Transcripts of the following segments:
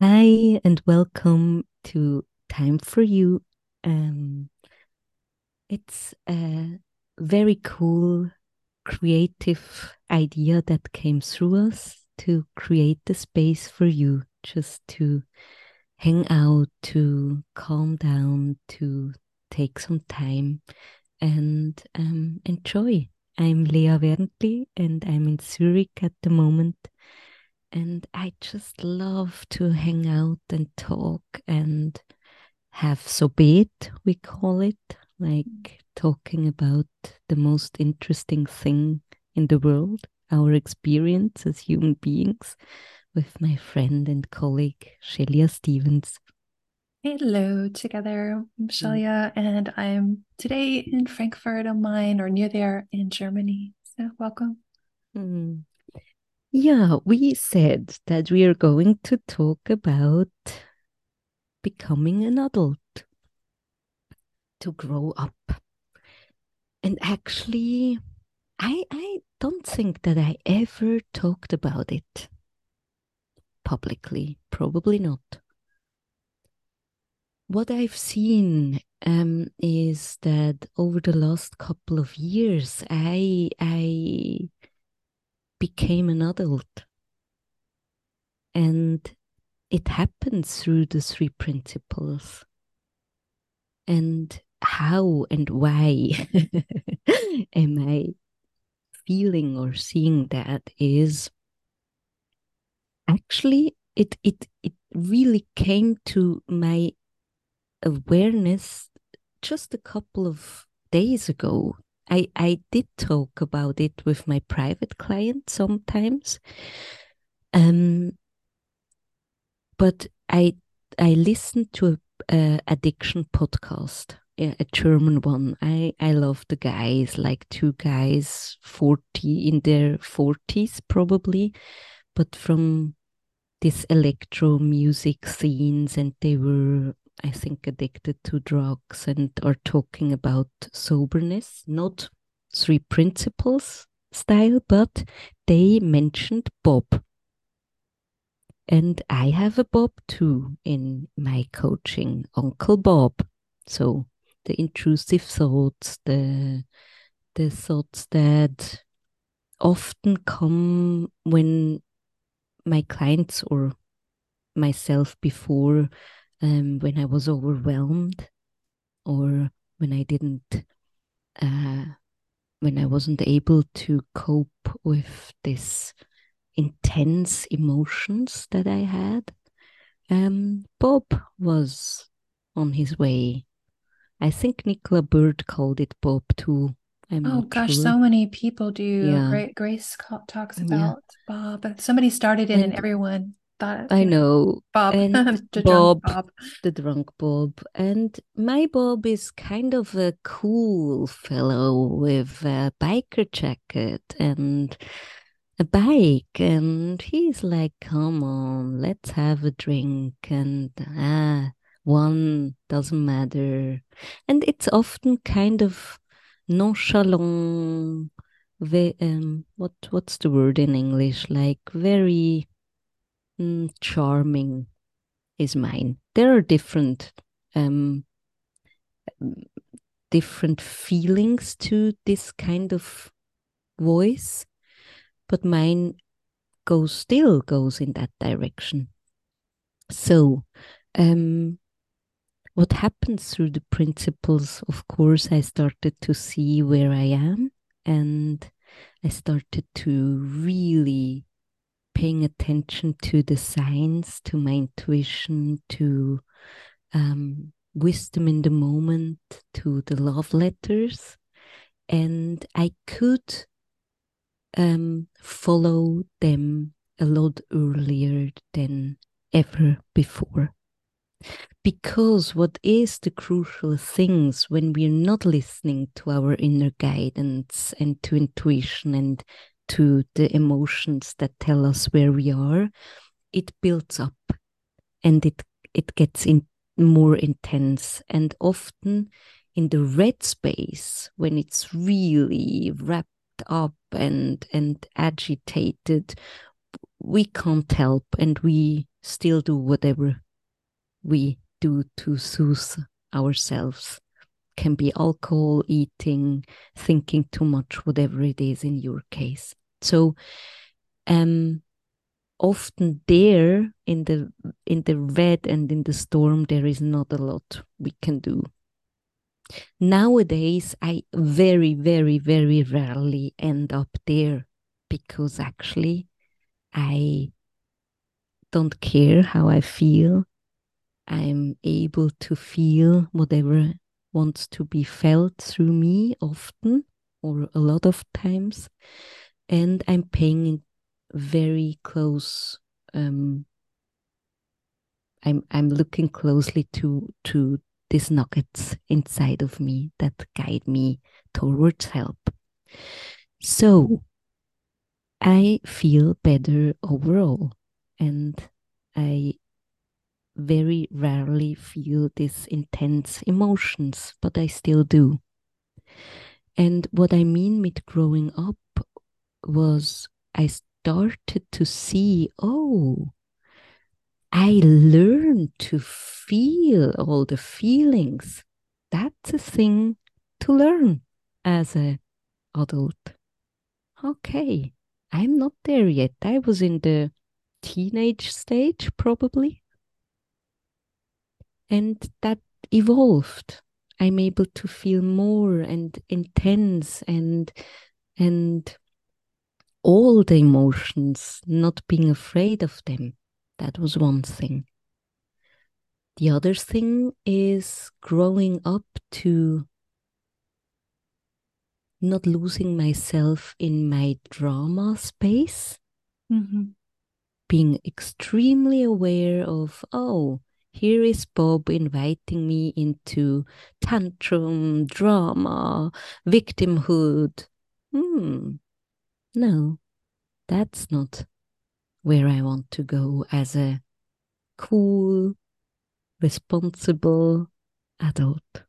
Hi, and welcome to Time for You. Um, it's a very cool, creative idea that came through us to create the space for you just to hang out, to calm down, to take some time and um, enjoy. I'm Lea Wernli and I'm in Zurich at the moment and I just love to hang out and talk and have sobet, we call it, like talking about the most interesting thing in the world, our experience as human beings, with my friend and colleague Shailia Stephens. Hello together. I'm Shailia, and I'm today in Frankfurt am Main or near there in Germany. So welcome. Mm. Yeah, we said that we are going to talk about becoming an adult, to grow up. And actually, I, I don't think that I ever talked about it publicly. Probably not. What I've seen um, is that over the last couple of years, I I became an adult. And it happens through the three principles. And how and why am I feeling or seeing that is actually it it it really came to my awareness just a couple of days ago I, I did talk about it with my private clients sometimes. Um, but I I listened to a, a addiction podcast, a German one. I I love the guys, like two guys, forty in their forties probably, but from this electro music scenes, and they were I think, addicted to drugs and are talking about soberness, not three principles style, but they mentioned Bob. And I have a Bob too in my coaching, Uncle Bob. So the intrusive thoughts, the the thoughts that often come when my clients or myself before um, when I was overwhelmed or when I didn't, uh, when I wasn't able to cope with this intense emotions that I had. Um, Bob was on his way. I think Nicola Bird called it Bob too. I'm oh gosh, sure. so many people do. Yeah. Grace talks about yeah. Bob. Somebody started it, and, and everyone that I know. Bob, the Bob, Bob, the drunk Bob, and my Bob is kind of a cool fellow with a biker jacket and a bike, and he's like, "Come on, let's have a drink," and ah, one doesn't matter, and it's often kind of nonchalant. um, what what's the word in English? Like very mm, charming is mine. There are different um, different feelings to this kind of voice, but mine goes still goes in that direction. So, um, what happens through the principles? Of course, I started to see where I am, and I started to really paying attention to the signs, to my intuition, to um, wisdom in the moment, to the love letters. And I could um, follow them a lot earlier than ever before. Because what is the crucial things when we're not listening to our inner guidance and to intuition and to the emotions that tell us where we are, it builds up and it it gets in more intense and often in the red space when it's really wrapped up and and agitated we can't help and we still do whatever we do to soothe ourselves. Can be alcohol, eating, thinking too much, whatever it is in your case. So, um, often there in the in the red and in the storm, there is not a lot we can do. Nowadays, I very, very, very rarely end up there because actually I don't care how I feel. I'm able to feel whatever wants to be felt through me often or a lot of times. And I'm paying very close um, I'm I'm looking closely to to these nuggets inside of me that guide me towards help. So I feel better overall, and I very rarely feel these intense emotions, but I still do. And what I mean with growing up was I started to see, oh, I learned to feel all the feelings. That's a thing to learn as an adult. Okay, I'm not there yet. I was in the teenage stage, probably. And that evolved. I'm able to feel more and intense and and all the emotions, not being afraid of them. That was one thing. The other thing is growing up to not losing myself in my drama space, mm-hmm. being extremely aware of, oh, here is Bob inviting me into tantrum, drama, victimhood. Hmm, no, that's not where I want to go as a cool, responsible adult.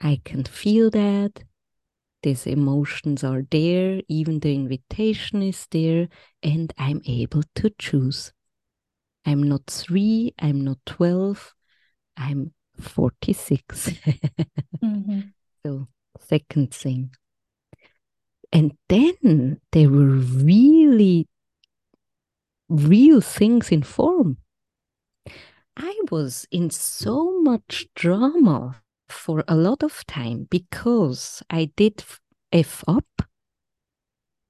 I can feel that. These emotions are there, even the invitation is there, and I'm able to choose. I'm not three, I'm not 12, I'm 46. mm-hmm. So, second thing. And then there were really real things in form. I was in so much drama for a lot of time because I did F up.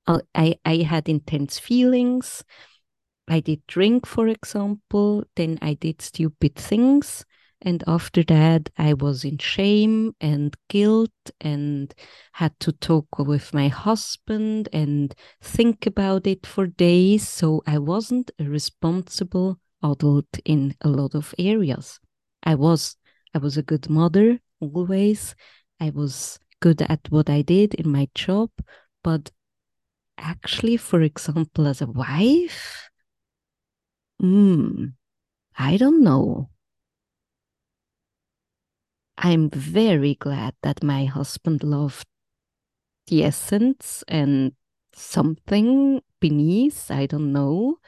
Uh, I, I had intense feelings. I did drink, for example. Then I did stupid things. And after that, I was in shame and guilt and had to talk with my husband and think about it for days. So I wasn't a responsible adult in a lot of areas. I was. I was a good mother always. I was good at what I did in my job. But actually, for example, as a wife, mm, I don't know. I'm very glad that my husband loved the essence and something beneath, I don't know.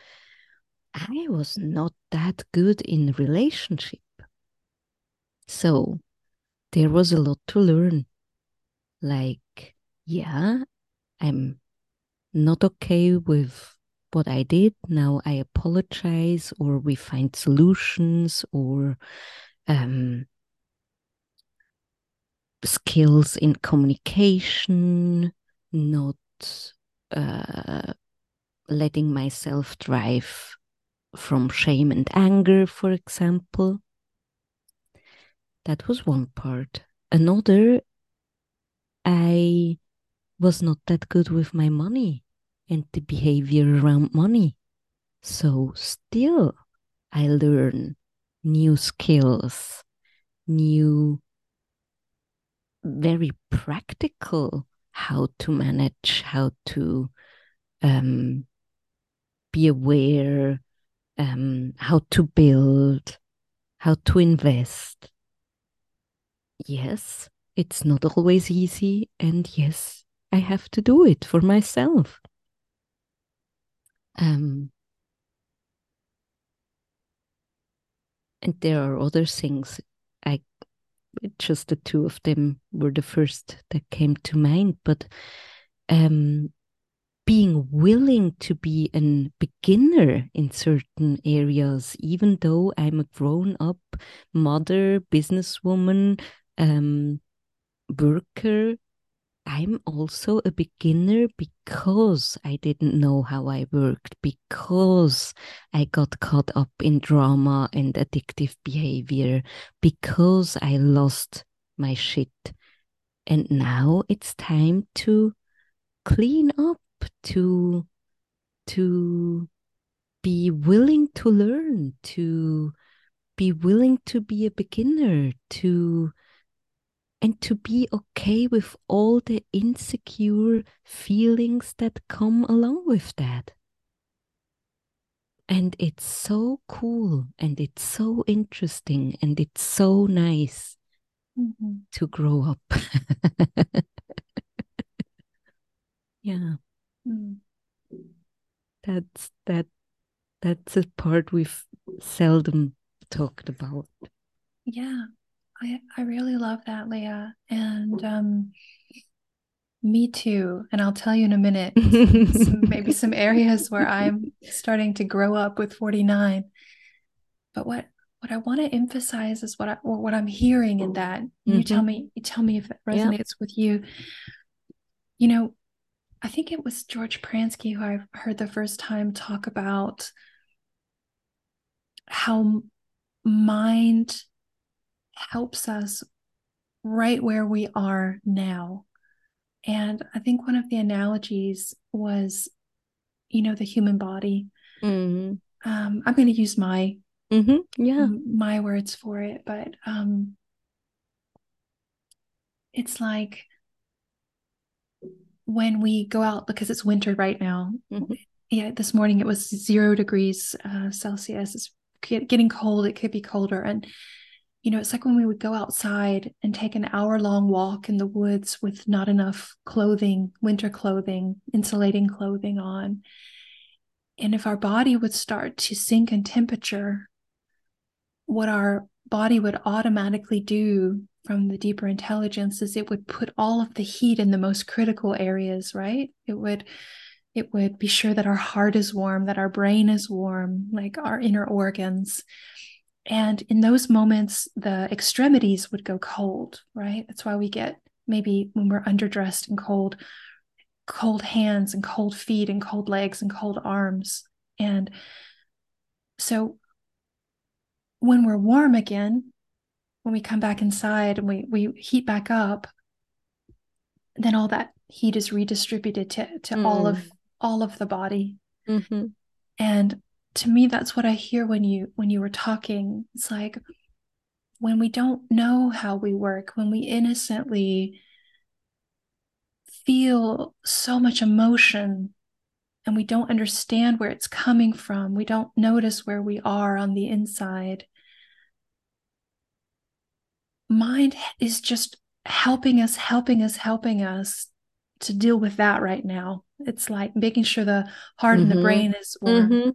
I was not that good in relationship. So there was a lot to learn. Like, yeah, I'm not okay with what I did. Now I apologize, or we find solutions, or um, skills in communication, not uh, letting myself drive from shame and anger, for example. That was one part. Another, I was not that good with my money and the behavior around money. So, still, I learn new skills, new very practical how to manage, how to um, be aware, um, how to build, how to invest. Yes, it's not always easy. And yes, I have to do it for myself. Um, and there are other things. Just the two of them were the first that came to mind, but um, being willing to be a beginner in certain areas, even though I'm a grown up mother, businesswoman, um, worker, I'm also a beginner because I didn't know how I worked, because I got caught up in drama and addictive behavior, because I lost my shit. And now it's time to clean up, to to be willing to learn, to be willing to be a beginner, to and to be okay with all the insecure feelings that come along with that. And it's so cool and it's so interesting and it's so nice mm-hmm. to grow up. yeah. Mm. That's that that's a part we've seldom talked about. Yeah. I, I really love that, Lea. And um, me too. And I'll tell you in a minute, some, maybe some areas where I'm starting to grow up with 49. But what what I want to emphasize is what I or what I'm hearing in that. Mm-hmm. You tell me, you tell me if that resonates yeah. with you. You know, I think it was George Pransky who I heard the first time talk about how mind helps us right where we are now. And I think one of the analogies was, you know, the human body. Mm-hmm. Um, I'm going to use my mm-hmm. yeah my words for it, but um, it's like when we go out because it's winter right now. Mm-hmm. Yeah, this morning it was zero degrees uh, Celsius. It's getting cold. It could be colder, and you know, it's like when we would go outside and take an hour long walk in the woods with not enough clothing, winter clothing, insulating clothing on. And if our body would start to sink in temperature, what our body would automatically do from the deeper intelligence is it would put all of the heat in the most critical areas, right? It would it would be sure that our heart is warm, that our brain is warm, like our inner organs and in those moments, the extremities would go cold, right? That's why we get maybe when we're underdressed and cold, cold hands and cold feet and cold legs and cold arms. And so when we're warm again, when we come back inside and we, we heat back up, then all that heat is redistributed to, to mm. all of mm. all of the body. Mm-hmm. And to me that's what i hear when you when you were talking it's like when we don't know how we work when we innocently feel so much emotion and we don't understand where it's coming from we don't notice where we are on the inside mind is just helping us helping us helping us to deal with that right now it's like making sure the heart mm-hmm. and the mm-hmm. brain is mm-hmm.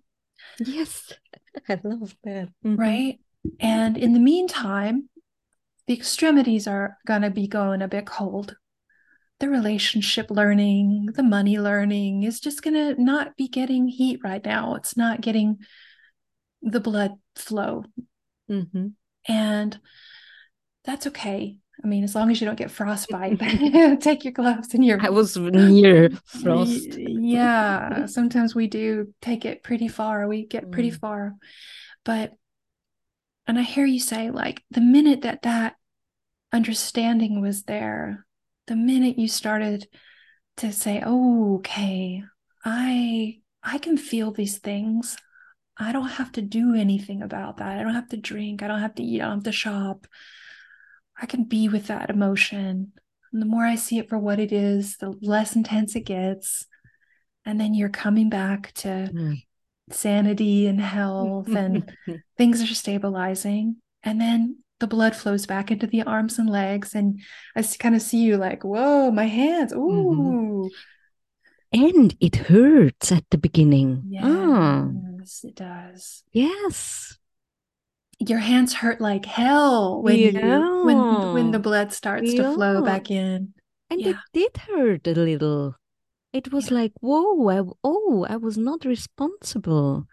Yes, I love that. Mm-hmm. Right. And in the meantime, the extremities are going to be going a bit cold. The relationship learning, the money learning is just going to not be getting heat right now. It's not getting the blood flow. Mm-hmm. And that's okay. I mean, as long as you don't get frostbite, take your gloves and your. I was near frost. yeah, sometimes we do take it pretty far. We get pretty mm. far, but, and I hear you say like the minute that that understanding was there, the minute you started to say, "Oh, okay, I I can feel these things. I don't have to do anything about that. I don't have to drink. I don't have to eat. I don't have to shop." I can be with that emotion. And the more I see it for what it is, the less intense it gets. And then you're coming back to mm. sanity and health, and things are stabilizing. And then the blood flows back into the arms and legs. And I kind of see you like, whoa, my hands. Mm-hmm. Ooh. Mm-hmm. And it hurts at the beginning. Yes, oh. it does. Yes. Your hands hurt like hell when yeah. you when when the blood starts yeah. to flow back in. And yeah. it did hurt a little. It was like, whoa, I, oh, I was not responsible.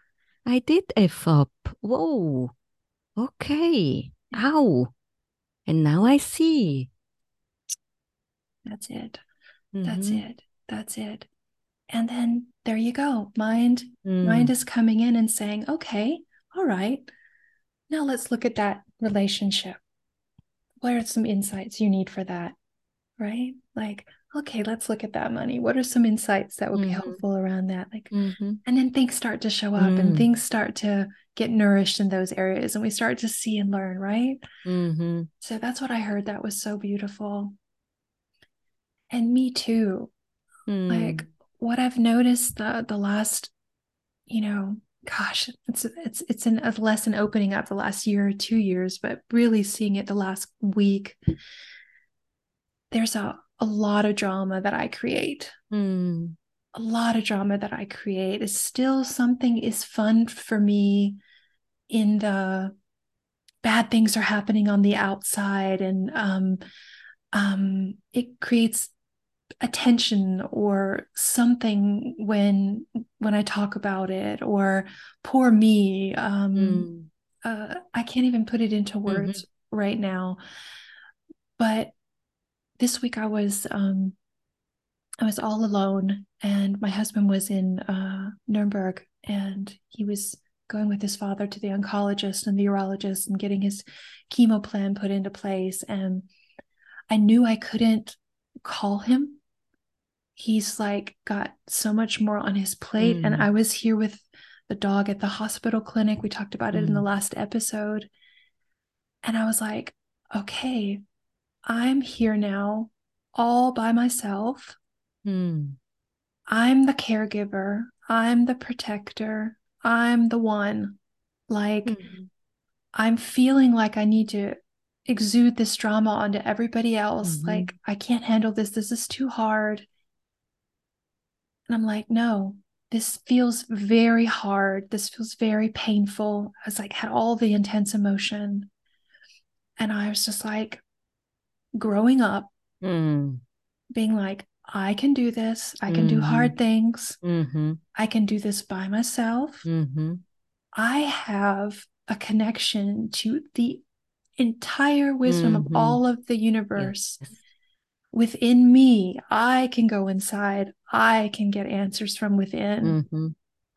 I did F up. Whoa. Okay. Ow. And now I see. That's it. Mm-hmm. That's it. That's it. And then there you go. Mind mm. mind is coming in and saying, "Okay, all right. Now let's look at that relationship. What are some insights you need for that?" Right? Like, okay, let's look at that money. What are some insights that would mm-hmm. be helpful around that? Like, mm-hmm. and then things start to show up mm. and things start to get nourished in those areas and we start to see and learn, right? Mm-hmm. So that's what I heard. That was so beautiful. And me too. Mm. Like what I've noticed the the last, you know, gosh, it's it's it's an, a lesson opening up the last year or two years, but really seeing it the last week. There's a a lot of drama that I create. Mm. A lot of drama that I create is still something is fun for me in the bad things are happening on the outside and um, um, it creates attention or something when when i talk about it or poor me um mm. uh, i can't even put it into words mm-hmm. right now but this week i was um i was all alone and my husband was in uh nuremberg and he was going with his father to the oncologist and the urologist and getting his chemo plan put into place. And I knew I couldn't call him. He's like got so much more on his plate. Mm. And I was here with the dog at the hospital clinic. We talked about mm. it in the mm. last episode. And I was like, okay, I'm here now all by myself. Mm. I'm the caregiver. I'm the protector. I'm the one. Like, mm-hmm. I'm feeling like I need to exude this drama onto everybody else. Mm-hmm. Like, I can't handle this. This is too hard. And I'm like, no, this feels very hard. This feels very painful. I was like, had all the intense emotion. And I was just like, growing up, mm. being like, I can do this. I can mm-hmm. do hard things. Mm-hmm. I can do this by myself. Mm-hmm. I have a connection to the entire wisdom of mm-hmm. all of the universe. Yes. Within me, I can go inside. I can get answers from within. Mm-hmm.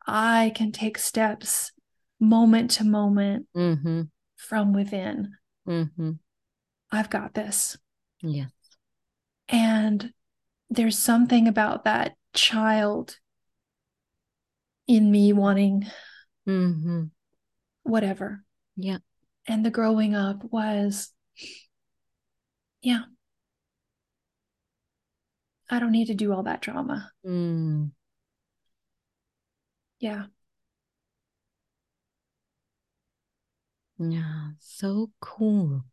I can take steps moment to moment mm-hmm. from within. I've got this. Yes. And there's something about that child in me wanting mm-hmm. whatever. Yeah. And the growing up was, yeah, I don't need to do all that drama. Mm. Yeah. Yeah, so cool.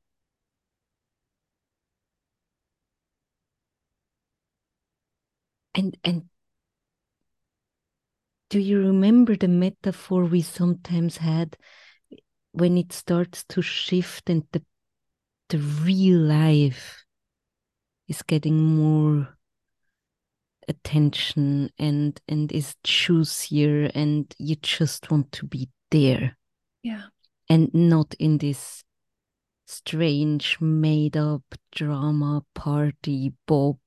and and do you remember the metaphor we sometimes had when it starts to shift and the the real life is getting more attention and and is juicier and you just want to be there. Yeah. And not in this strange made up drama party bob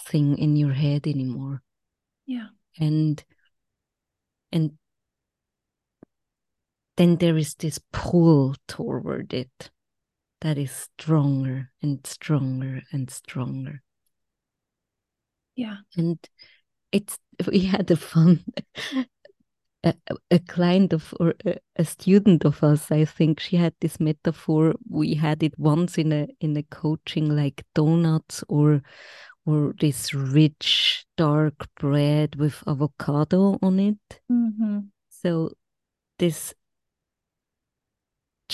thing in your head anymore. Yeah. And and then there is this pull toward it that is stronger and stronger and stronger yeah and it's we had a fun a, a client of or a, a, student of us i think she had this metaphor we had it once in a in a coaching like donuts or or this rich dark bread with avocado on it. Mm-hmm. So this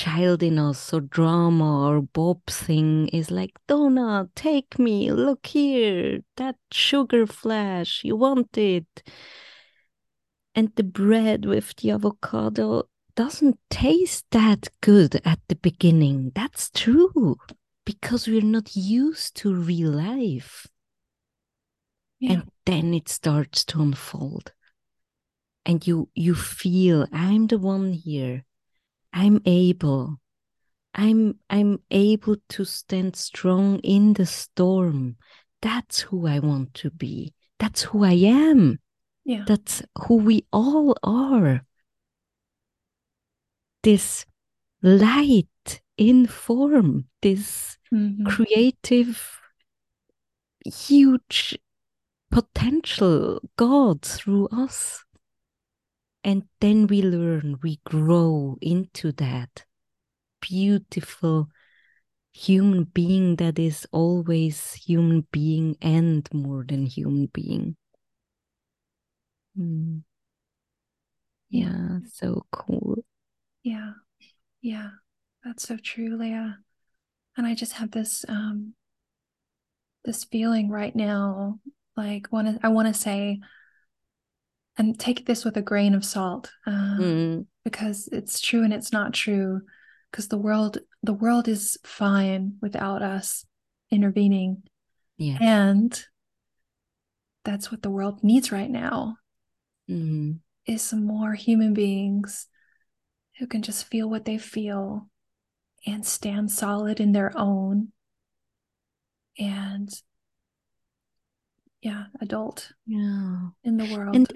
child in us or drama or bob thing is like donut take me look here that sugar flash you want it and the bread with the avocado doesn't taste that good at the beginning. That's true because we're not used to real life. Yeah. And then it starts to unfold. And you you feel I'm the one here. I'm able. I'm I'm able to stand strong in the storm. That's who I want to be. That's who I am. Yeah. That's who we all are. This light in form, this mm-hmm. creative, huge potential God through us. And then we learn, we grow into that beautiful human being that is always human being and more than human being. Mm. Yeah, so cool. Yeah. Yeah. That's so true, Lea. And I just have this um this feeling right now like want I want to say and take this with a grain of salt uh, mm. because it's true and it's not true because the world the world is fine without us intervening. Yeah and that's what the world needs right now mm-hmm. is some more human beings who can just feel what they feel and stand solid in their own. And yeah adult yeah. in the world. And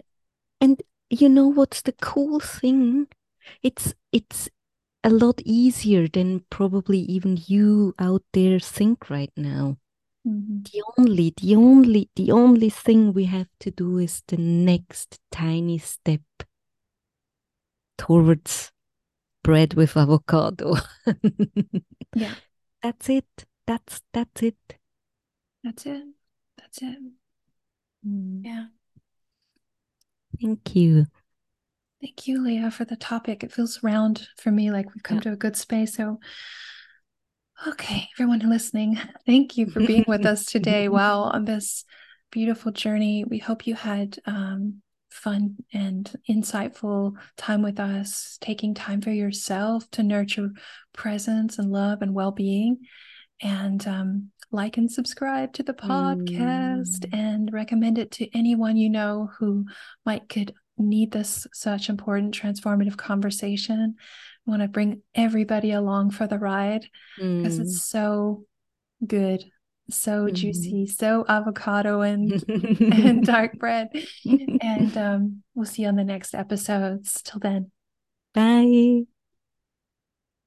you know what's the cool thing it's it's a lot easier than probably even you out there think right now mm-hmm. the only the only the only thing we have to do is the next tiny step towards bread with avocado. yeah. That's it. That's that's it. That's it. That's it. Mm. Yeah. Thank you. Thank you, Lea, for the topic. It feels round for me, like we've come yeah. to a good space. So, okay, everyone listening, thank you for being with us today. Wow, on this beautiful journey. We hope you had um, fun and insightful time with us, taking time for yourself to nurture presence and love and well being. And um, like and subscribe to the podcast mm. and recommend it to anyone you know who might could need this such important transformative conversation. I want to bring everybody along for the ride because mm. it's so good so mm-hmm. juicy, so avocado and and dark bread. And um, we'll see you on the next episodes. Till then. Bye.